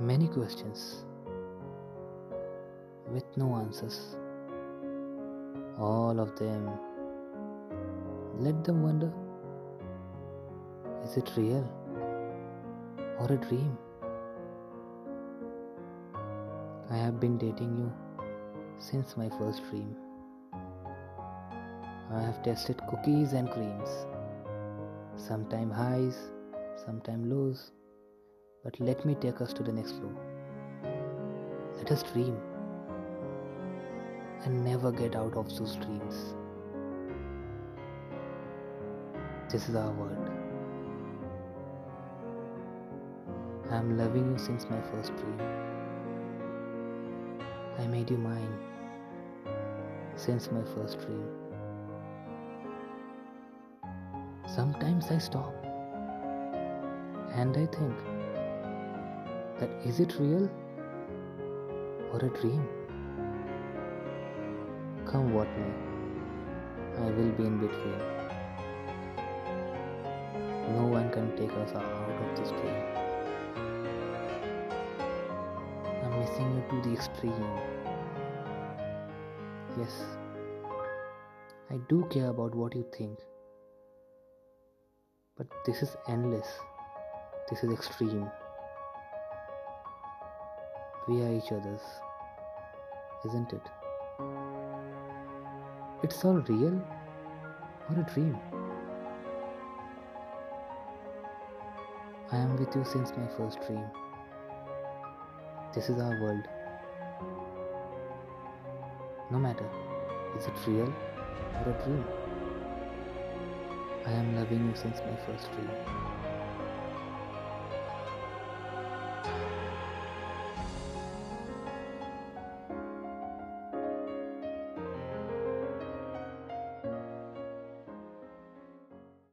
Many questions with no answers. All of them. Let them wonder is it real or a dream? I have been dating you since my first dream. I have tasted cookies and creams, sometime highs, sometime lows. But let me take us to the next floor. Let us dream and never get out of those dreams. This is our world. I am loving you since my first dream. I made you mine since my first dream. Sometimes I stop and I think that is it real or a dream? Come what may, I will be in between. No one can take us out of this dream. I'm missing you to the extreme. Yes, I do care about what you think. But this is endless. This is extreme. We are each other's, isn't it? It's all real or a dream? I am with you since my first dream. This is our world. No matter, is it real or a dream? I am loving you since my first dream.